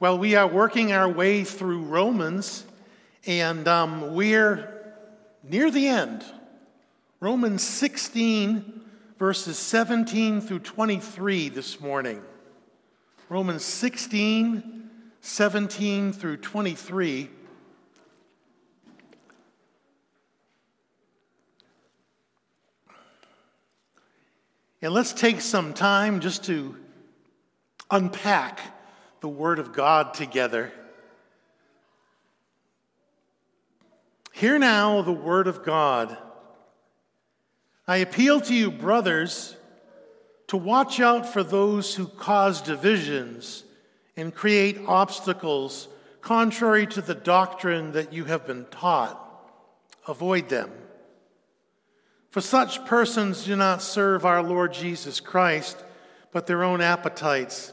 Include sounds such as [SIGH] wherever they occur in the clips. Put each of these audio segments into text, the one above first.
Well, we are working our way through Romans, and um, we're near the end. Romans 16, verses 17 through 23 this morning. Romans 16, 17 through 23. And let's take some time just to unpack the Word of God together. Hear now the Word of God. I appeal to you, brothers, to watch out for those who cause divisions and create obstacles contrary to the doctrine that you have been taught. Avoid them. For such persons do not serve our Lord Jesus Christ, but their own appetites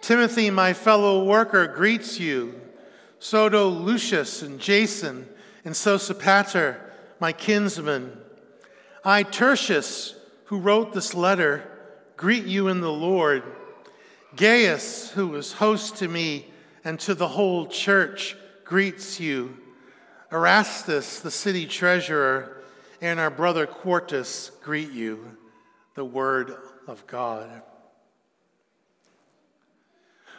Timothy, my fellow worker, greets you. So do Lucius and Jason and Sosipater, my kinsman. I, Tertius, who wrote this letter, greet you in the Lord. Gaius, who was host to me and to the whole church, greets you. Erastus, the city treasurer, and our brother Quartus greet you. The word of God.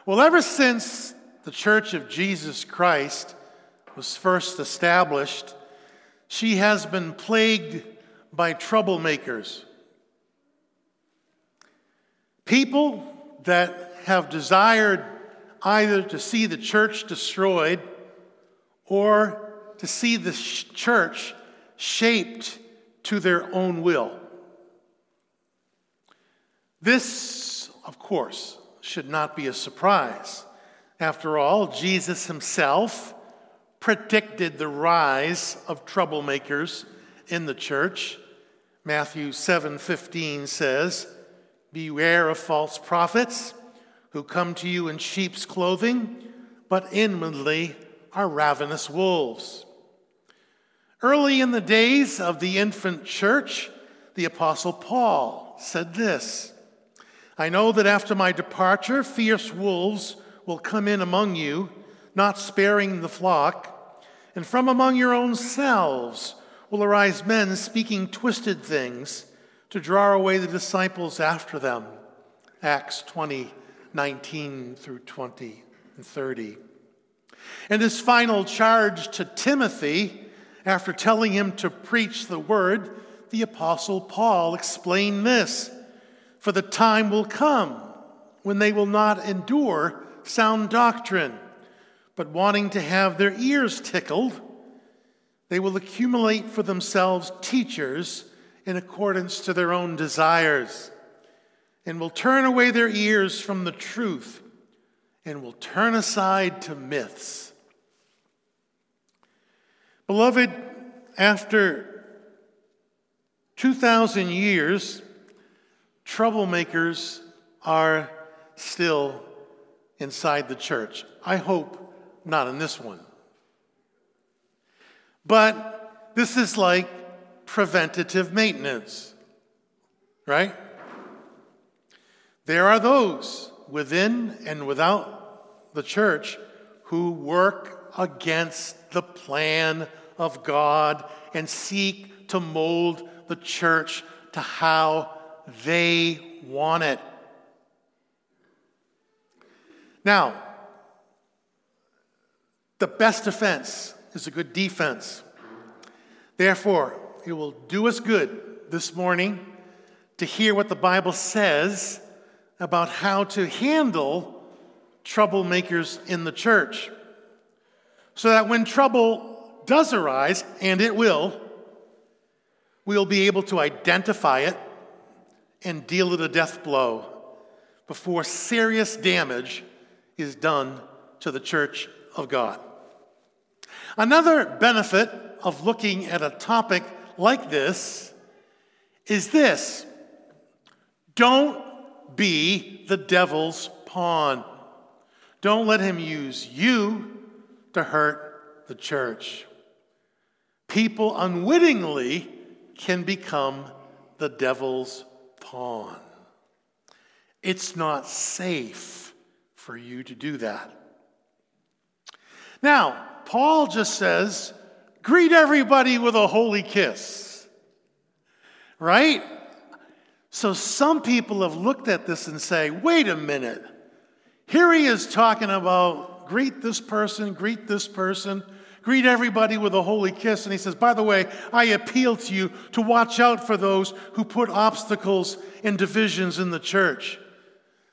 Well, ever since the Church of Jesus Christ was first established, she has been plagued by troublemakers. People that have desired either to see the church destroyed or to see the church shaped to their own will. This, of course, should not be a surprise. After all, Jesus himself predicted the rise of troublemakers in the church. Matthew 7:15 says, "Beware of false prophets who come to you in sheep's clothing, but inwardly are ravenous wolves." Early in the days of the infant church, the apostle Paul said this, I know that after my departure, fierce wolves will come in among you, not sparing the flock, and from among your own selves will arise men speaking twisted things to draw away the disciples after them. Acts 20, 19 through 20 and 30. And his final charge to Timothy, after telling him to preach the word, the Apostle Paul explained this for the time will come when they will not endure sound doctrine, but wanting to have their ears tickled, they will accumulate for themselves teachers in accordance to their own desires, and will turn away their ears from the truth and will turn aside to myths. Beloved, after 2,000 years, troublemakers are still inside the church. I hope not in this one. But this is like preventative maintenance, right? There are those within and without the church who work against the plan of God and seek to mold the church to how they want it. Now, the best defense is a good defense. Therefore, it will do us good this morning to hear what the Bible says about how to handle troublemakers in the church. So that when trouble does arise, and it will, we'll be able to identify it and deal it a death blow before serious damage is done to the church of God. Another benefit of looking at a topic like this is this don't be the devil's pawn. Don't let him use you to hurt the church. People unwittingly can become the devil's pawn. It's not safe for you to do that. Now, Paul just says, greet everybody with a holy kiss. Right? So some people have looked at this and say, wait a minute. Here he is talking about greet this person, greet this person, greet everybody with a holy kiss. And he says, by the way, I appeal to you to watch out for those who put obstacles and divisions in the church.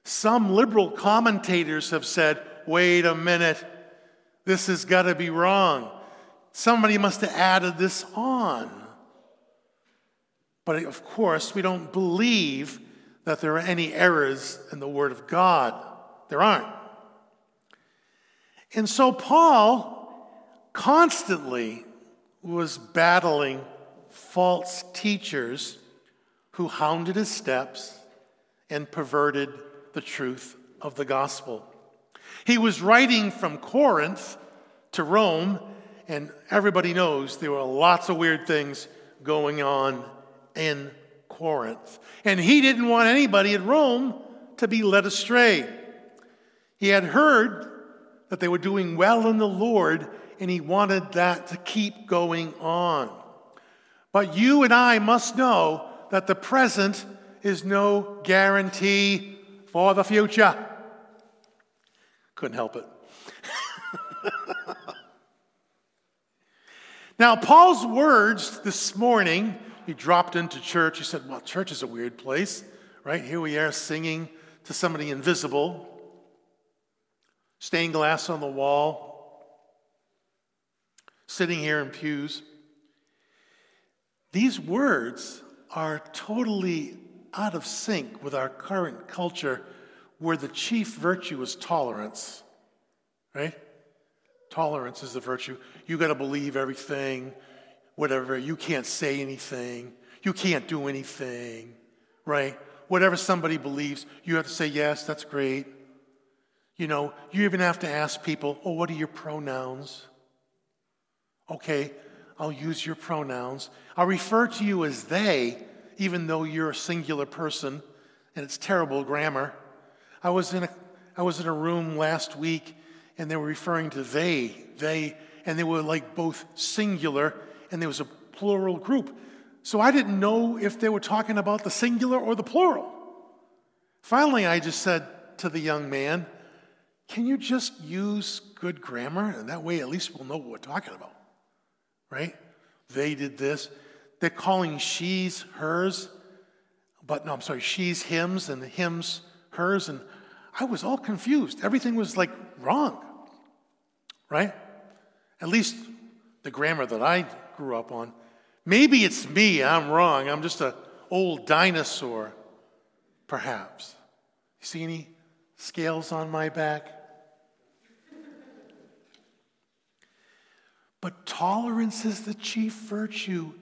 Some liberal commentators have said, wait a minute, this has got to be wrong. Somebody must have added this on. But of course, we don't believe that there are any errors in the Word of God. There aren't. And so Paul constantly was battling false teachers who hounded his steps and perverted the truth of the gospel. He was writing from Corinth to Rome, and everybody knows there were lots of weird things going on in Corinth. And he didn't want anybody at Rome to be led astray. He had heard that they were doing well in the Lord, and he wanted that to keep going on. But you and I must know that the present is no guarantee for the future. Couldn't help it. [LAUGHS] now, Paul's words this morning, he dropped into church. He said, Well, church is a weird place, right? Here we are singing to somebody invisible stained glass on the wall, sitting here in pews. These words are totally out of sync with our current culture where the chief virtue is tolerance, right? Tolerance is the virtue. You got to believe everything, whatever. You can't say anything. You can't do anything, right? Whatever somebody believes, you have to say, yes, that's great. You know, you even have to ask people, oh, what are your pronouns? Okay, I'll use your pronouns. I'll refer to you as they, even though you're a singular person, and it's terrible grammar. I was in a, I was in a room last week, and they were referring to they, they, and they were like both singular, and there was a plural group. So I didn't know if they were talking about the singular or the plural. Finally, I just said to the young man, can you just use good grammar? And that way, at least we'll know what we're talking about, right? They did this. They're calling she's hers, but no, I'm sorry, she's hims and the hims hers. And I was all confused. Everything was like wrong, right? At least the grammar that I grew up on. Maybe it's me, I'm wrong. I'm just an old dinosaur, perhaps. You see any scales on my back? But tolerance is the chief virtue.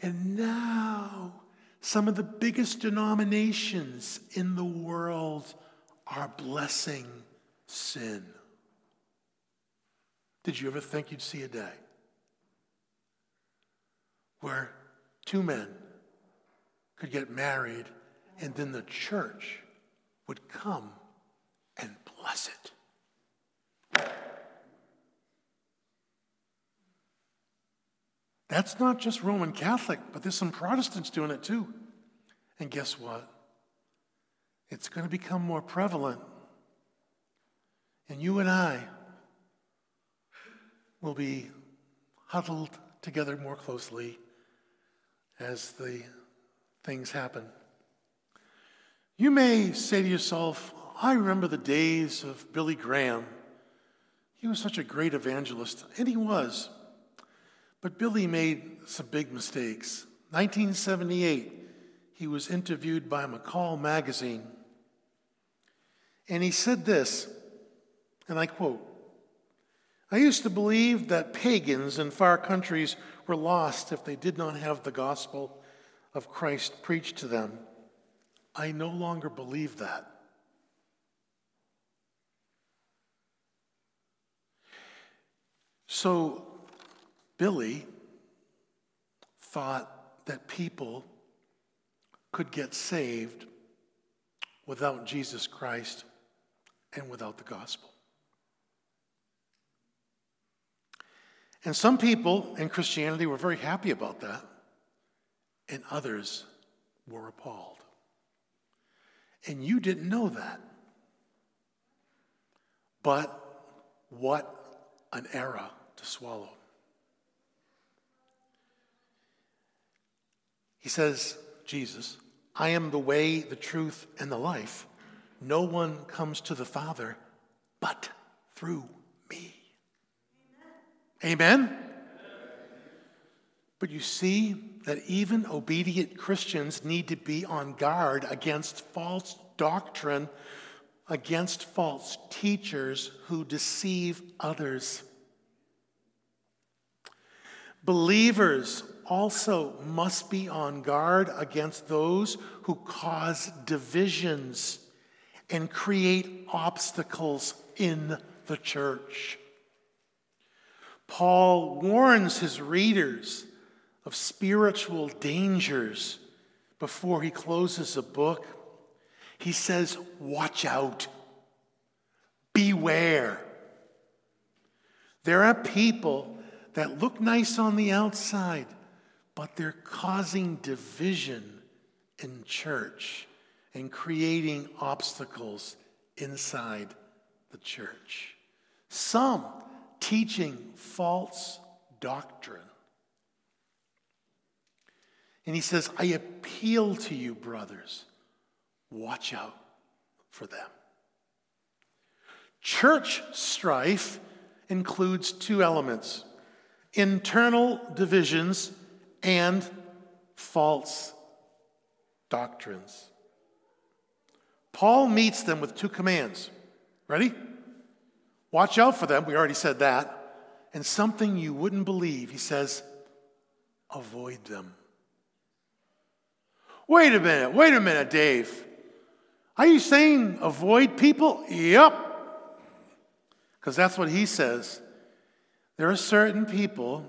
And now, some of the biggest denominations in the world are blessing sin. Did you ever think you'd see a day where two men could get married and then the church would come and bless it? That's not just Roman Catholic, but there's some Protestants doing it too. And guess what? It's going to become more prevalent. And you and I will be huddled together more closely as the things happen. You may say to yourself, I remember the days of Billy Graham. He was such a great evangelist, and he was. But Billy made some big mistakes. 1978, he was interviewed by McCall magazine. And he said this, and I quote I used to believe that pagans in far countries were lost if they did not have the gospel of Christ preached to them. I no longer believe that. So, Billy thought that people could get saved without Jesus Christ and without the gospel. And some people in Christianity were very happy about that, and others were appalled. And you didn't know that. But what an era to swallow. He says, Jesus, I am the way, the truth, and the life. No one comes to the Father but through me. Amen? Amen? But you see that even obedient Christians need to be on guard against false doctrine, against false teachers who deceive others. Believers also must be on guard against those who cause divisions and create obstacles in the church. Paul warns his readers of spiritual dangers before he closes a book. He says, Watch out, beware. There are people that look nice on the outside, but they're causing division in church and creating obstacles inside the church. Some teaching false doctrine. And he says, I appeal to you, brothers, watch out for them. Church strife includes two elements internal divisions and false doctrines. Paul meets them with two commands. Ready? Watch out for them. We already said that. And something you wouldn't believe. He says, avoid them. Wait a minute. Wait a minute, Dave. Are you saying avoid people? Yep. Because that's what he says. There are certain people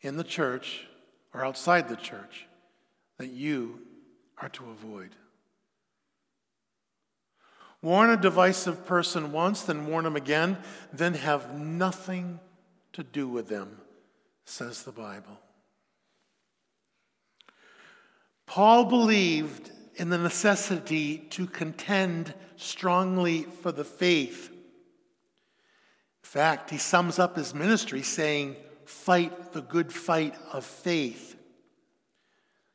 in the church or outside the church that you are to avoid. Warn a divisive person once, then warn him again, then have nothing to do with them, says the Bible. Paul believed in the necessity to contend strongly for the faith. In fact, he sums up his ministry saying, Fight the good fight of faith.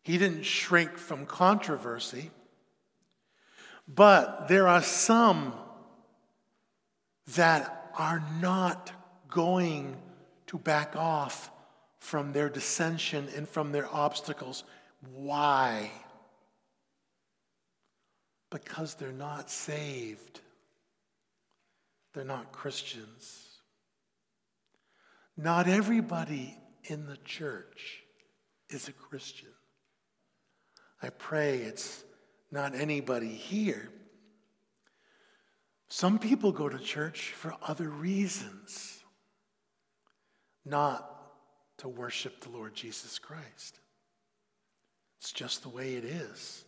He didn't shrink from controversy. But there are some that are not going to back off from their dissension and from their obstacles. Why? Because they're not saved. They're not Christians. Not everybody in the church is a Christian. I pray it's not anybody here. Some people go to church for other reasons, not to worship the Lord Jesus Christ. It's just the way it is.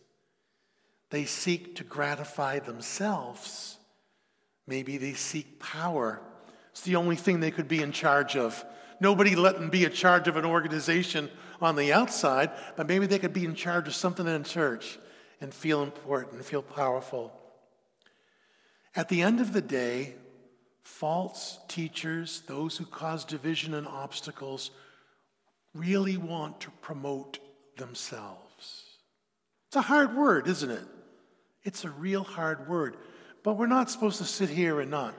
They seek to gratify themselves. Maybe they seek power. It's the only thing they could be in charge of. Nobody let them be in charge of an organization on the outside, but maybe they could be in charge of something in church and feel important, feel powerful. At the end of the day, false teachers, those who cause division and obstacles, really want to promote themselves. It's a hard word, isn't it? It's a real hard word. But we're not supposed to sit here and not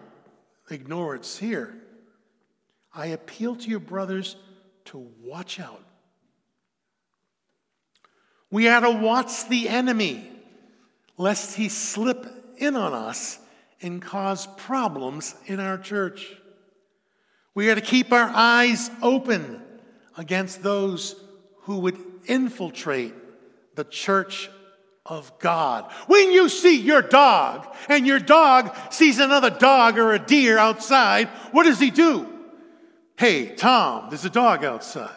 ignore it's here. I appeal to your brothers to watch out we are to watch the enemy, lest he slip in on us and cause problems in our church. We are to keep our eyes open against those who would infiltrate the church of God. When you see your dog and your dog sees another dog or a deer outside, what does he do? Hey, Tom, there's a dog outside.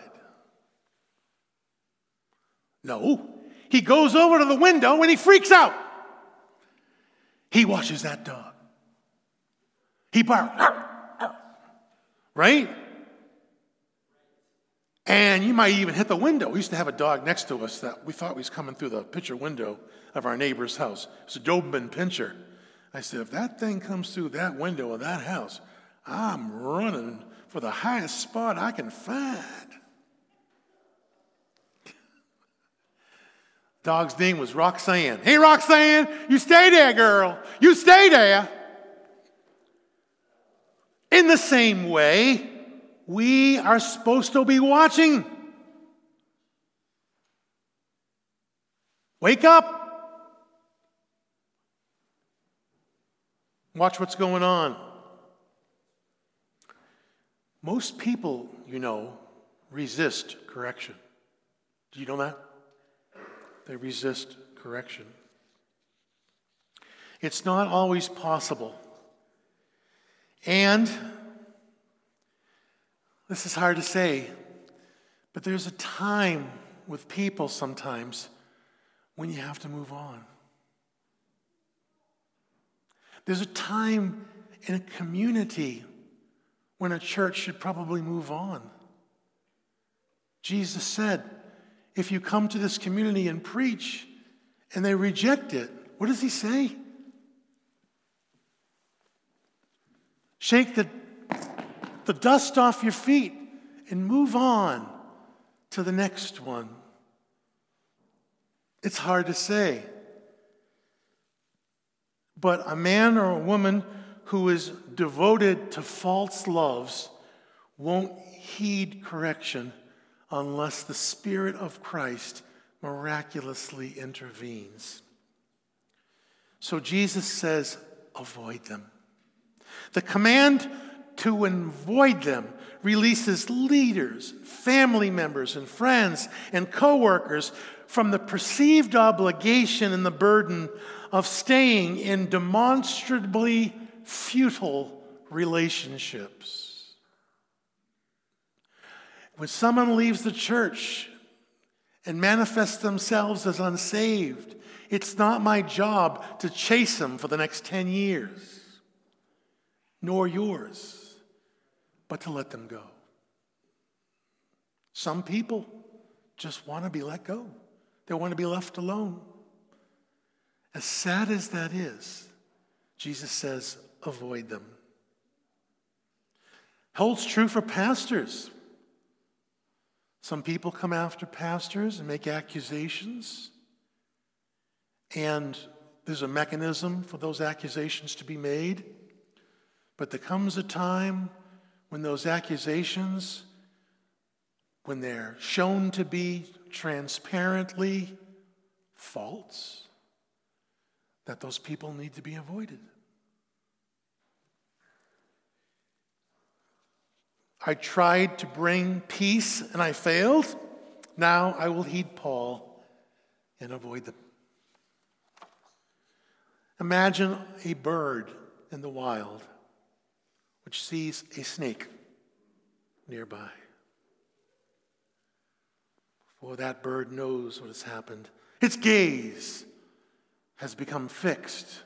No, he goes over to the window and he freaks out. He watches that dog. He barks, right? And you might even hit the window. We used to have a dog next to us that we thought was coming through the picture window of our neighbor's house. It's a Doberman Pinscher. I said, if that thing comes through that window of that house, I'm running for the highest spot I can find. [LAUGHS] Dog's name was Roxanne. Hey, Roxanne, you stay there, girl. You stay there. In the same way, we are supposed to be watching. Wake up. Watch what's going on. Most people, you know, resist correction. Do you know that? They resist correction. It's not always possible. And this is hard to say, but there's a time with people sometimes when you have to move on. There's a time in a community when a church should probably move on. Jesus said, if you come to this community and preach and they reject it, what does he say? Shake the the dust off your feet and move on to the next one. It's hard to say. But a man or a woman who is devoted to false loves won't heed correction unless the Spirit of Christ miraculously intervenes. So Jesus says, avoid them. The command to avoid them releases leaders, family members, and friends and coworkers from the perceived obligation and the burden of staying in demonstrably futile relationships. When someone leaves the church and manifests themselves as unsaved, it's not my job to chase them for the next 10 years, nor yours but to let them go. Some people just want to be let go, they want to be left alone. As sad as that is, Jesus says, avoid them. Holds true for pastors. Some people come after pastors and make accusations, and there's a mechanism for those accusations to be made. But there comes a time when those accusations, when they're shown to be transparently false, that those people need to be avoided. I tried to bring peace and I failed. Now I will heed Paul and avoid them. Imagine a bird in the wild which sees a snake nearby. For that bird knows what has happened. Its gaze has become fixed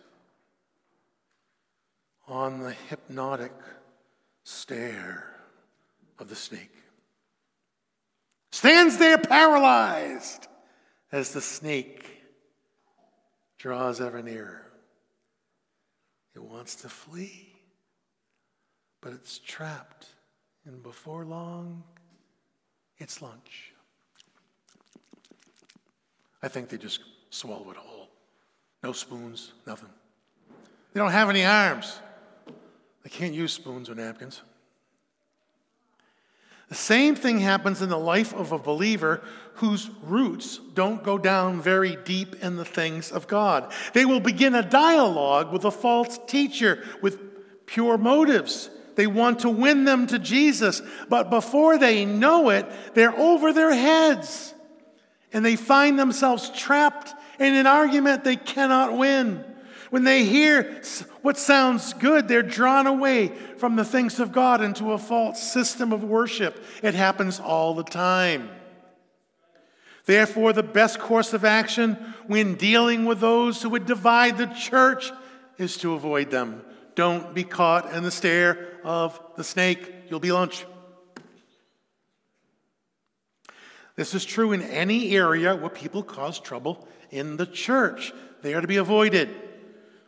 on the hypnotic stare of the snake. Stands there paralyzed as the snake draws ever nearer. It wants to flee but it's trapped. And before long, it's lunch. I think they just swallow it whole. No spoons, nothing. They don't have any arms. They can't use spoons or napkins. The same thing happens in the life of a believer whose roots don't go down very deep in the things of God. They will begin a dialogue with a false teacher with pure motives They want to win them to Jesus, but before they know it, they're over their heads. And they find themselves trapped in an argument they cannot win. When they hear what sounds good, they're drawn away from the things of God into a false system of worship. It happens all the time. Therefore, the best course of action when dealing with those who would divide the church is to avoid them. Don't be caught in the snare of the snake. You'll be lunch. This is true in any area where people cause trouble in the church. They are to be avoided.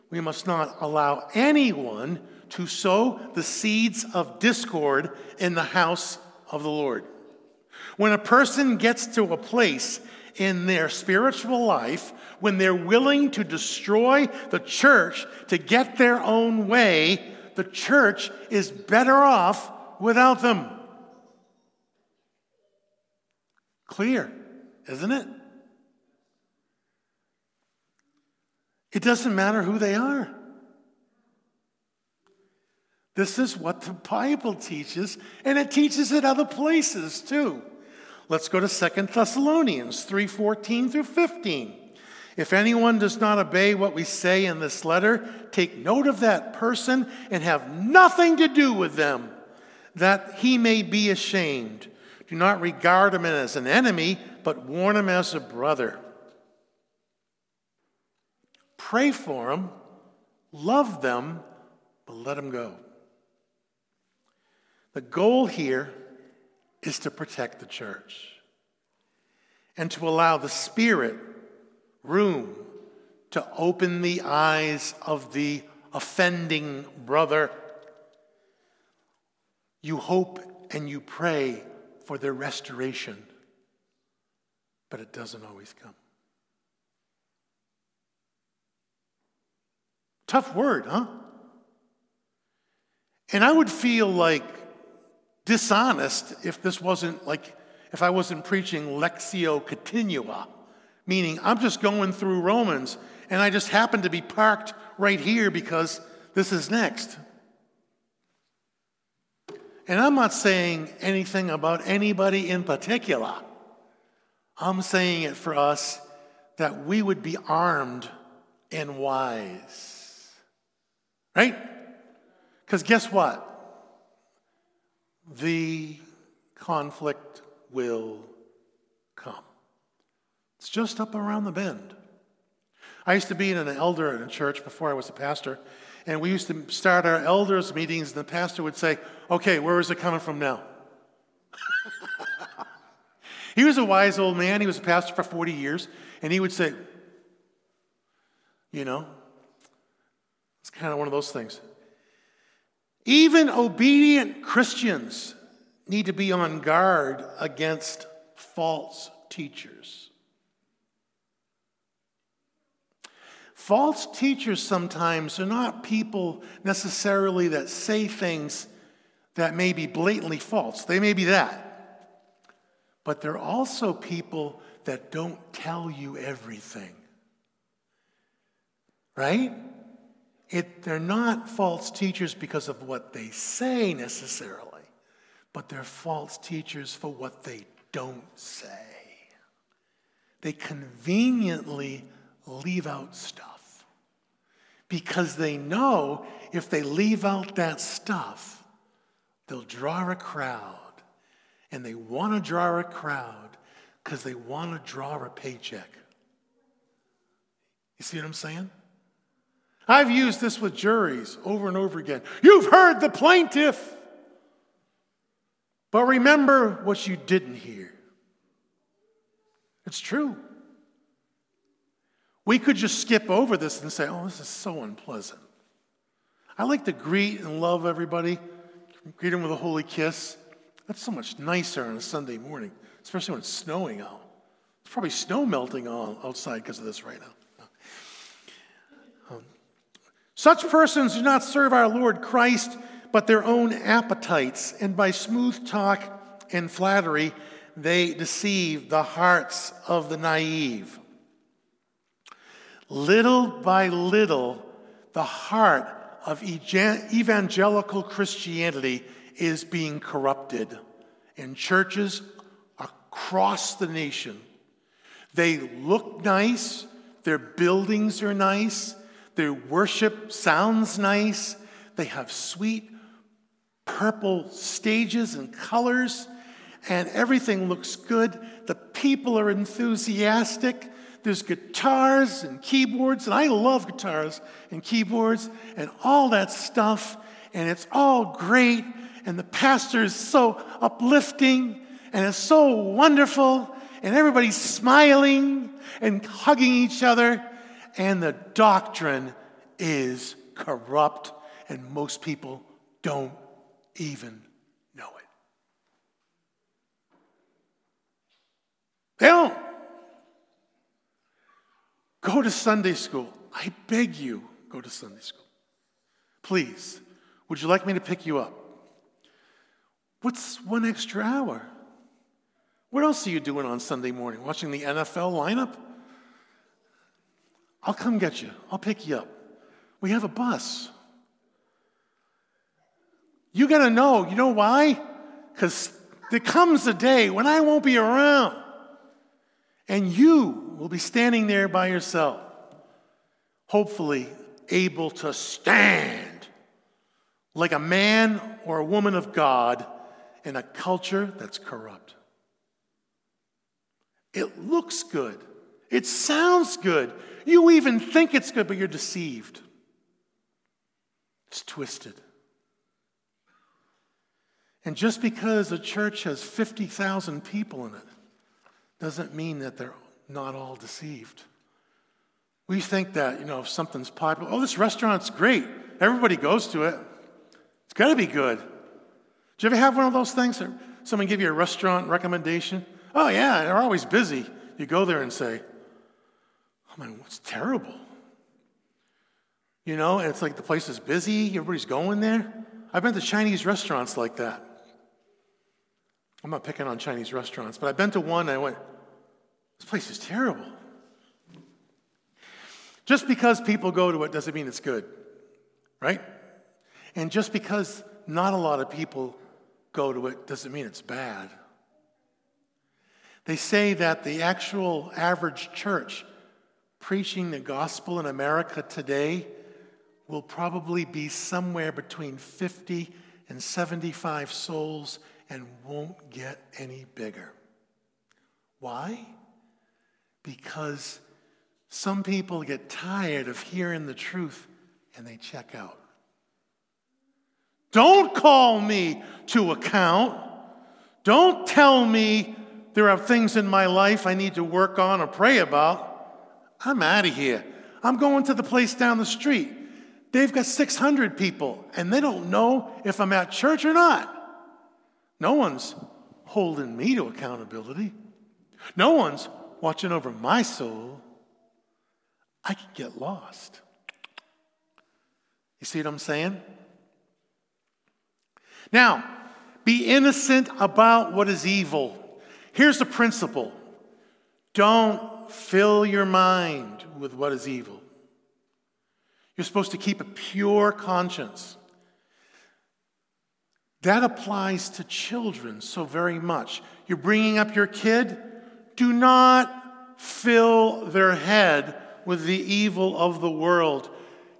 We must not allow anyone to sow the seeds of discord in the house of the Lord. When a person gets to a place in their spiritual life when they're willing to destroy the church to get their own way, the church is better off without them. Clear, isn't it? It doesn't matter who they are. This is what the Bible teaches, and it teaches it other places too. Let's go to Second Thessalonians 3:14 through 15. If anyone does not obey what we say in this letter, take note of that person and have nothing to do with them, that he may be ashamed. Do not regard him as an enemy, but warn him as a brother. Pray for him, love them, but let him go. The goal here is to protect the church and to allow the Spirit room to open the eyes of the offending brother. You hope and you pray for their restoration, but it doesn't always come. Tough word, huh? And I would feel like dishonest if this wasn't like, if I wasn't preaching Lectio Continua, meaning I'm just going through Romans and I just happen to be parked right here because this is next. And I'm not saying anything about anybody in particular. I'm saying it for us that we would be armed and wise. Right? Because guess what? the conflict will come. It's just up around the bend. I used to be an elder in a church before I was a pastor, and we used to start our elders' meetings, and the pastor would say, Okay, where is it coming from now? [LAUGHS] he was a wise old man. He was a pastor for 40 years, and he would say, You know, it's kind of one of those things. Even obedient Christians need to be on guard against false teachers. False teachers sometimes are not people necessarily that say things that may be blatantly false. They may be that. But they're also people that don't tell you everything. Right? It, they're not false teachers because of what they say necessarily, but they're false teachers for what they don't say. They conveniently leave out stuff because they know if they leave out that stuff, they'll draw a crowd. And they want to draw a crowd because they want to draw a paycheck. You see what I'm saying? I've used this with juries over and over again. You've heard the plaintiff, but remember what you didn't hear. It's true. We could just skip over this and say, oh, this is so unpleasant. I like to greet and love everybody, greet them with a holy kiss. That's so much nicer on a Sunday morning, especially when it's snowing out. It's probably snow melting outside because of this right now. Um, such persons do not serve our Lord Christ, but their own appetites, and by smooth talk and flattery, they deceive the hearts of the naive. Little by little, the heart of evangelical Christianity is being corrupted in churches across the nation. They look nice, their buildings are nice, their worship sounds nice, they have sweet purple stages and colors, and everything looks good. The people are enthusiastic. There's guitars and keyboards, and I love guitars and keyboards and all that stuff, and it's all great. And the pastor is so uplifting, and it's so wonderful, and everybody's smiling and hugging each other, and the doctrine is corrupt, and most people don't even know it. They don't. Go to Sunday school. I beg you, go to Sunday school. Please, would you like me to pick you up? What's one extra hour? What else are you doing on Sunday morning? Watching the NFL lineup? I'll come get you. I'll pick you up. We have a bus. You got to know. You know why? Because there comes a day when I won't be around and you will be standing there by yourself, hopefully able to stand like a man or a woman of God in a culture that's corrupt. It looks good. It sounds good. You even think it's good, but you're deceived. It's twisted. And just because a church has 50,000 people in it doesn't mean that they're not all deceived. We think that, you know, if something's popular, oh, this restaurant's great. Everybody goes to it. It's got to be good. Do you ever have one of those things? Someone give you a restaurant recommendation? Oh, yeah, they're always busy. You go there and say, oh, man, what's terrible? You know, and it's like the place is busy, everybody's going there. I've been to Chinese restaurants like that. I'm not picking on Chinese restaurants, but I've been to one and I went, this place is terrible. Just because people go to it doesn't mean it's good, right? And just because not a lot of people go to it doesn't mean it's bad. They say that the actual average church preaching the gospel in America today will probably be somewhere between 50 and 75 souls and won't get any bigger. Why? Because some people get tired of hearing the truth and they check out. Don't call me to account. Don't tell me there are things in my life I need to work on or pray about. I'm out of here. I'm going to the place down the street. They've got 600 people, and they don't know if I'm at church or not. No one's holding me to accountability. No one's watching over my soul. I can get lost. You see what I'm saying? Now, be innocent about what is evil. Here's the principle don't fill your mind with what is evil. You're supposed to keep a pure conscience. That applies to children so very much. You're bringing up your kid, do not fill their head with the evil of the world.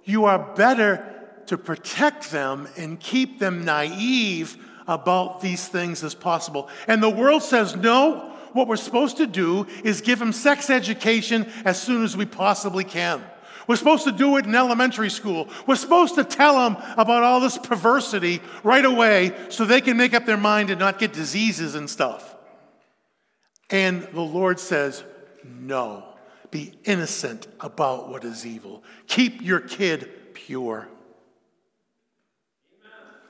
You are better to protect them and keep them naive about these things as possible. And the world says, no, what we're supposed to do is give them sex education as soon as we possibly can. We're supposed to do it in elementary school. We're supposed to tell them about all this perversity right away so they can make up their mind and not get diseases and stuff. And the Lord says, no. Be innocent about what is evil. Keep your kid pure.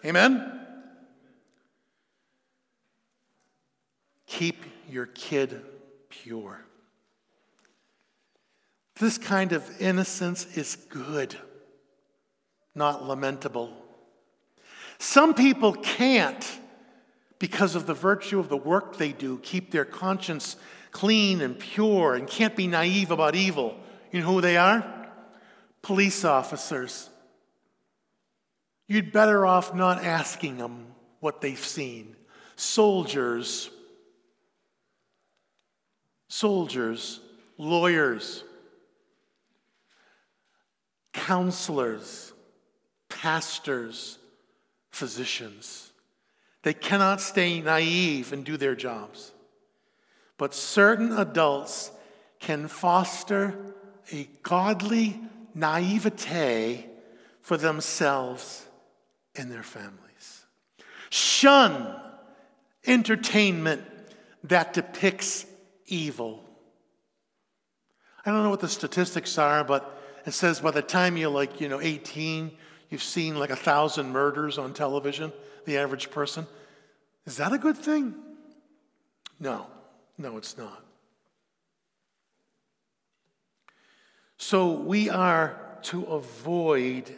Amen? Amen? Keep your kid pure. This kind of innocence is good, not lamentable. Some people can't, because of the virtue of the work they do, keep their conscience clean and pure and can't be naive about evil. You know who they are? Police officers. you'd better off not asking them what they've seen. Soldiers, soldiers, lawyers, counselors, pastors, physicians. They cannot stay naive and do their jobs. But certain adults can foster a godly naivete for themselves and their families. Shun entertainment that depicts evil. I don't know what the statistics are, but it says by the time you're like, you know, 18, you've seen like a thousand murders on television, the average person. Is that a good thing? No, no, it's not. So we are to avoid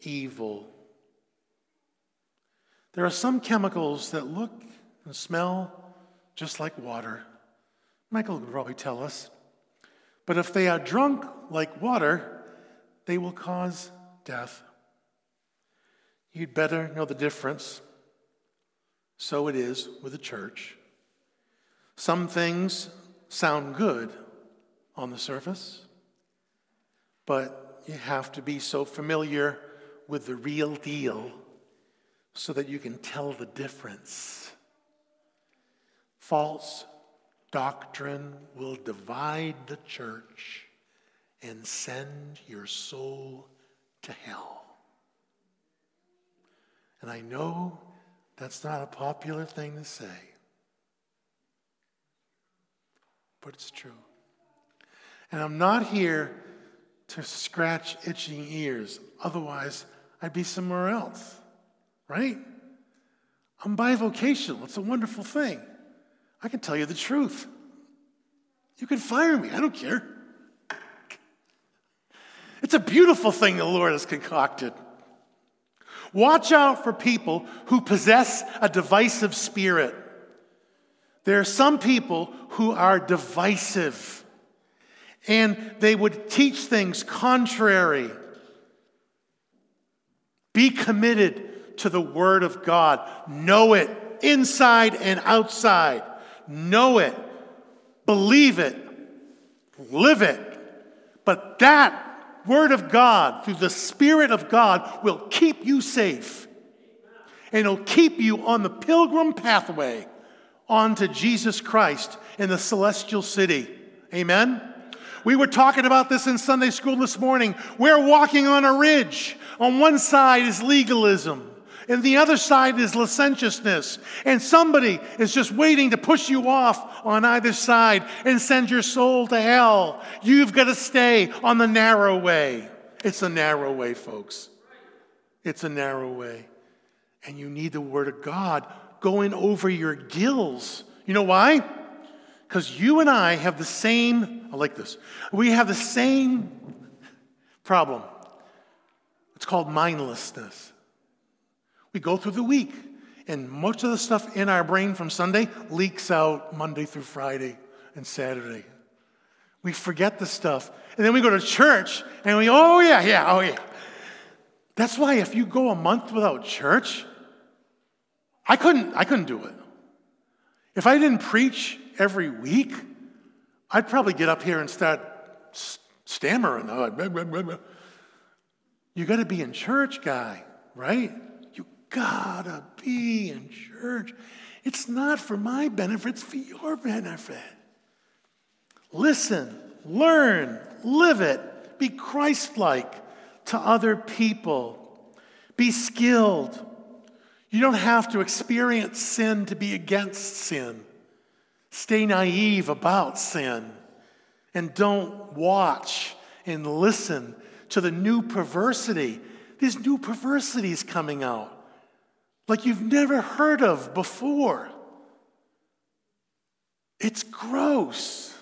evil. There are some chemicals that look and smell just like water. Michael could probably tell us. But if they are drunk like water, they will cause death. You'd better know the difference. So it is with the church. Some things sound good on the surface, but you have to be so familiar with the real deal so that you can tell the difference. False doctrine will divide the church and send your soul to hell. And I know that's not a popular thing to say, but it's true. And I'm not here to scratch itching ears, otherwise, I'd be somewhere else, right? I'm bivocational, it's a wonderful thing. I can tell you the truth. You can fire me, I don't care. It's a beautiful thing the Lord has concocted. Watch out for people who possess a divisive spirit. There are some people who are divisive and they would teach things contrary. Be committed to the Word of God. Know it inside and outside. Know it. Believe it. Live it. But that Word of God, through the Spirit of God, will keep you safe. And it'll keep you on the pilgrim pathway onto Jesus Christ in the celestial city. Amen? We were talking about this in Sunday school this morning. We're walking on a ridge. On one side is legalism, and the other side is licentiousness. And somebody is just waiting to push you off on either side and send your soul to hell. You've got to stay on the narrow way. It's a narrow way, folks. It's a narrow way. And you need the Word of God going over your gills. You know why? Because you and I have the same, I like this, we have the same problem. It's called mindlessness. We go through the week, and most of the stuff in our brain from Sunday leaks out Monday through Friday and Saturday. We forget the stuff. And then we go to church and we, oh yeah, yeah, oh yeah. That's why if you go a month without church, I couldn't, I couldn't do it. If I didn't preach every week, I'd probably get up here and start stammering. [LAUGHS] You got to be in church, guy, right? Gotta be in church. It's not for my benefit, it's for your benefit. Listen, learn, live it, be Christ like to other people, be skilled. You don't have to experience sin to be against sin. Stay naive about sin and don't watch and listen to the new perversity. These new perversities coming out like you've never heard of before. It's gross.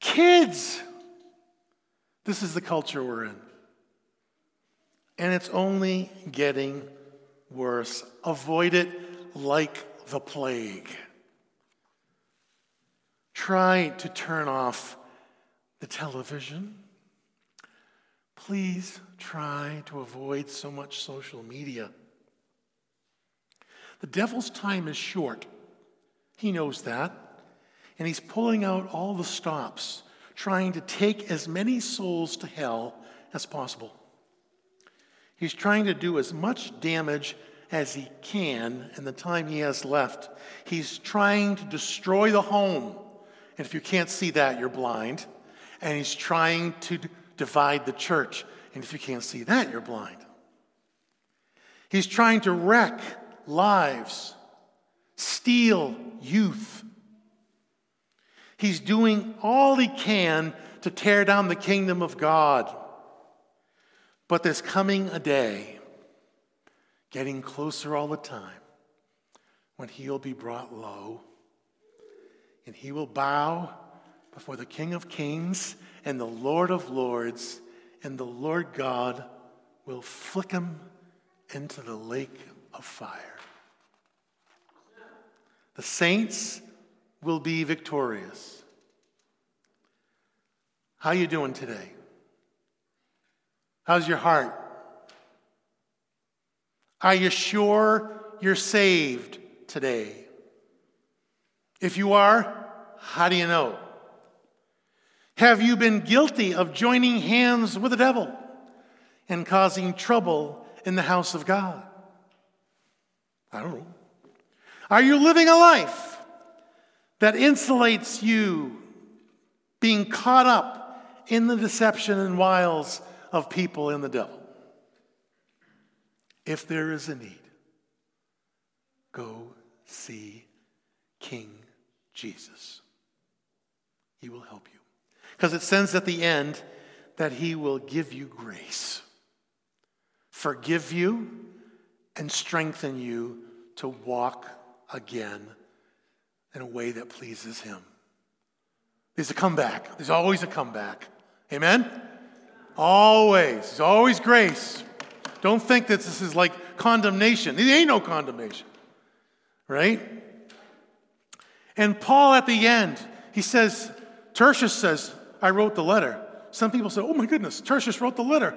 Kids, this is the culture we're in. And it's only getting worse. Avoid it like the plague. Try to turn off the television. Please try to avoid so much social media. The devil's time is short. He knows that. And he's pulling out all the stops, trying to take as many souls to hell as possible. He's trying to do as much damage as he can in the time he has left. He's trying to destroy the home. And if you can't see that, you're blind. And he's trying to d- divide the church. And if you can't see that, you're blind. He's trying to wreck lives, steal youth. He's doing all he can to tear down the kingdom of God. But there's coming a day, getting closer all the time, when he'll be brought low and he will bow before the King of Kings and the Lord of Lords, and the Lord God will flick him into the lake of fire. The saints will be victorious. How you doing today? How's your heart? Are you sure you're saved today? If you are, how do you know? Have you been guilty of joining hands with the devil and causing trouble in the house of God? I don't know. Are you living a life that insulates you being caught up in the deception and wiles of people and the devil? If there is a need, go see King Jesus. He will help you. Because it says at the end that He will give you grace, forgive you, and strengthen you to walk again in a way that pleases Him. There's a comeback. There's always a comeback. Amen? Always. There's always grace. Don't think that this is like condemnation. There ain't no condemnation. Right? And Paul at the end, he says, Tertius says, I wrote the letter. Some people say, oh my goodness, Tertius wrote the letter.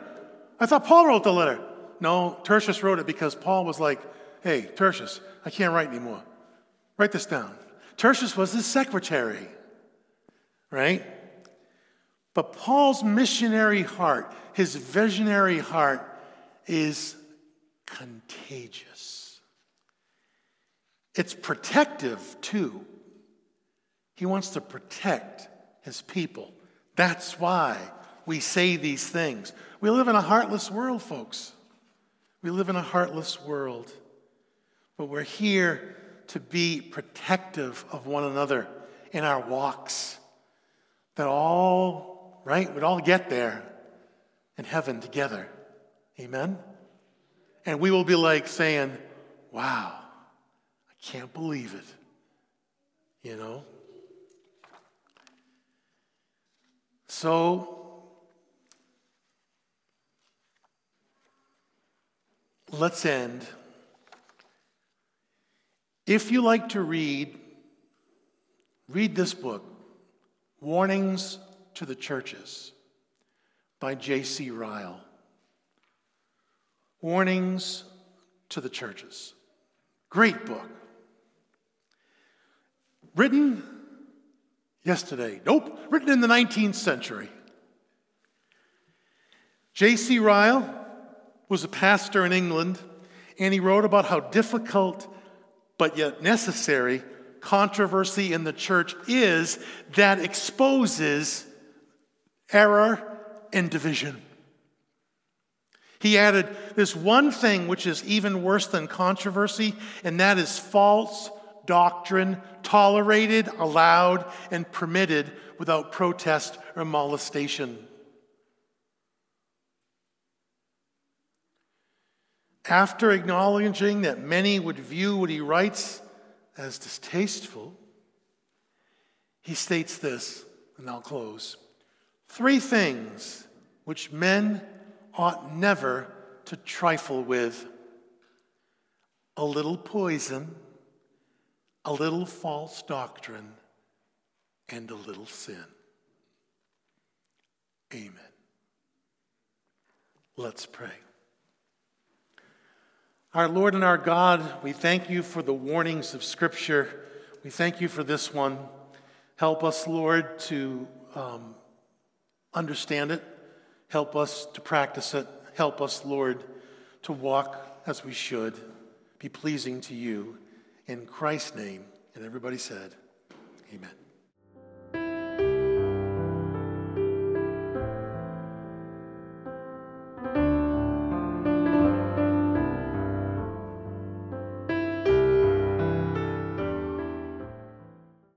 I thought Paul wrote the letter. No, Tertius wrote it because Paul was like, hey, Tertius, I can't write anymore. Write this down. Tertius was his secretary, right? But Paul's missionary heart, his visionary heart, is contagious. It's protective too. He wants to protect his people. That's why we say these things. We live in a heartless world, folks. We live in a heartless world. But we're here to be protective of one another in our walks. That all, right, we'd all get there in heaven together. Amen? And we will be like saying, wow, I can't believe it. You know? So, let's end. If you like to read, read this book, Warnings to the Churches by J.C. Ryle. Warnings to the Churches. Great book. Written yesterday. Nope, written in the 19th century. J.C. Ryle was a pastor in England, and he wrote about how difficult but yet necessary controversy in the church is that exposes error and division. He added this one thing which is even worse than controversy, and that is false doctrine tolerated, allowed, and permitted without protest or molestation. After acknowledging that many would view what he writes as distasteful, he states this, and I'll close. Three things which men ought never to trifle with a little poison a little false doctrine, and a little sin. Amen. Let's pray. Our Lord and our God, we thank you for the warnings of Scripture. We thank you for this one. Help us, Lord, to um, understand it. Help us to practice it. Help us, Lord, to walk as we should, be pleasing to you. In Christ's name. And everybody said, Amen.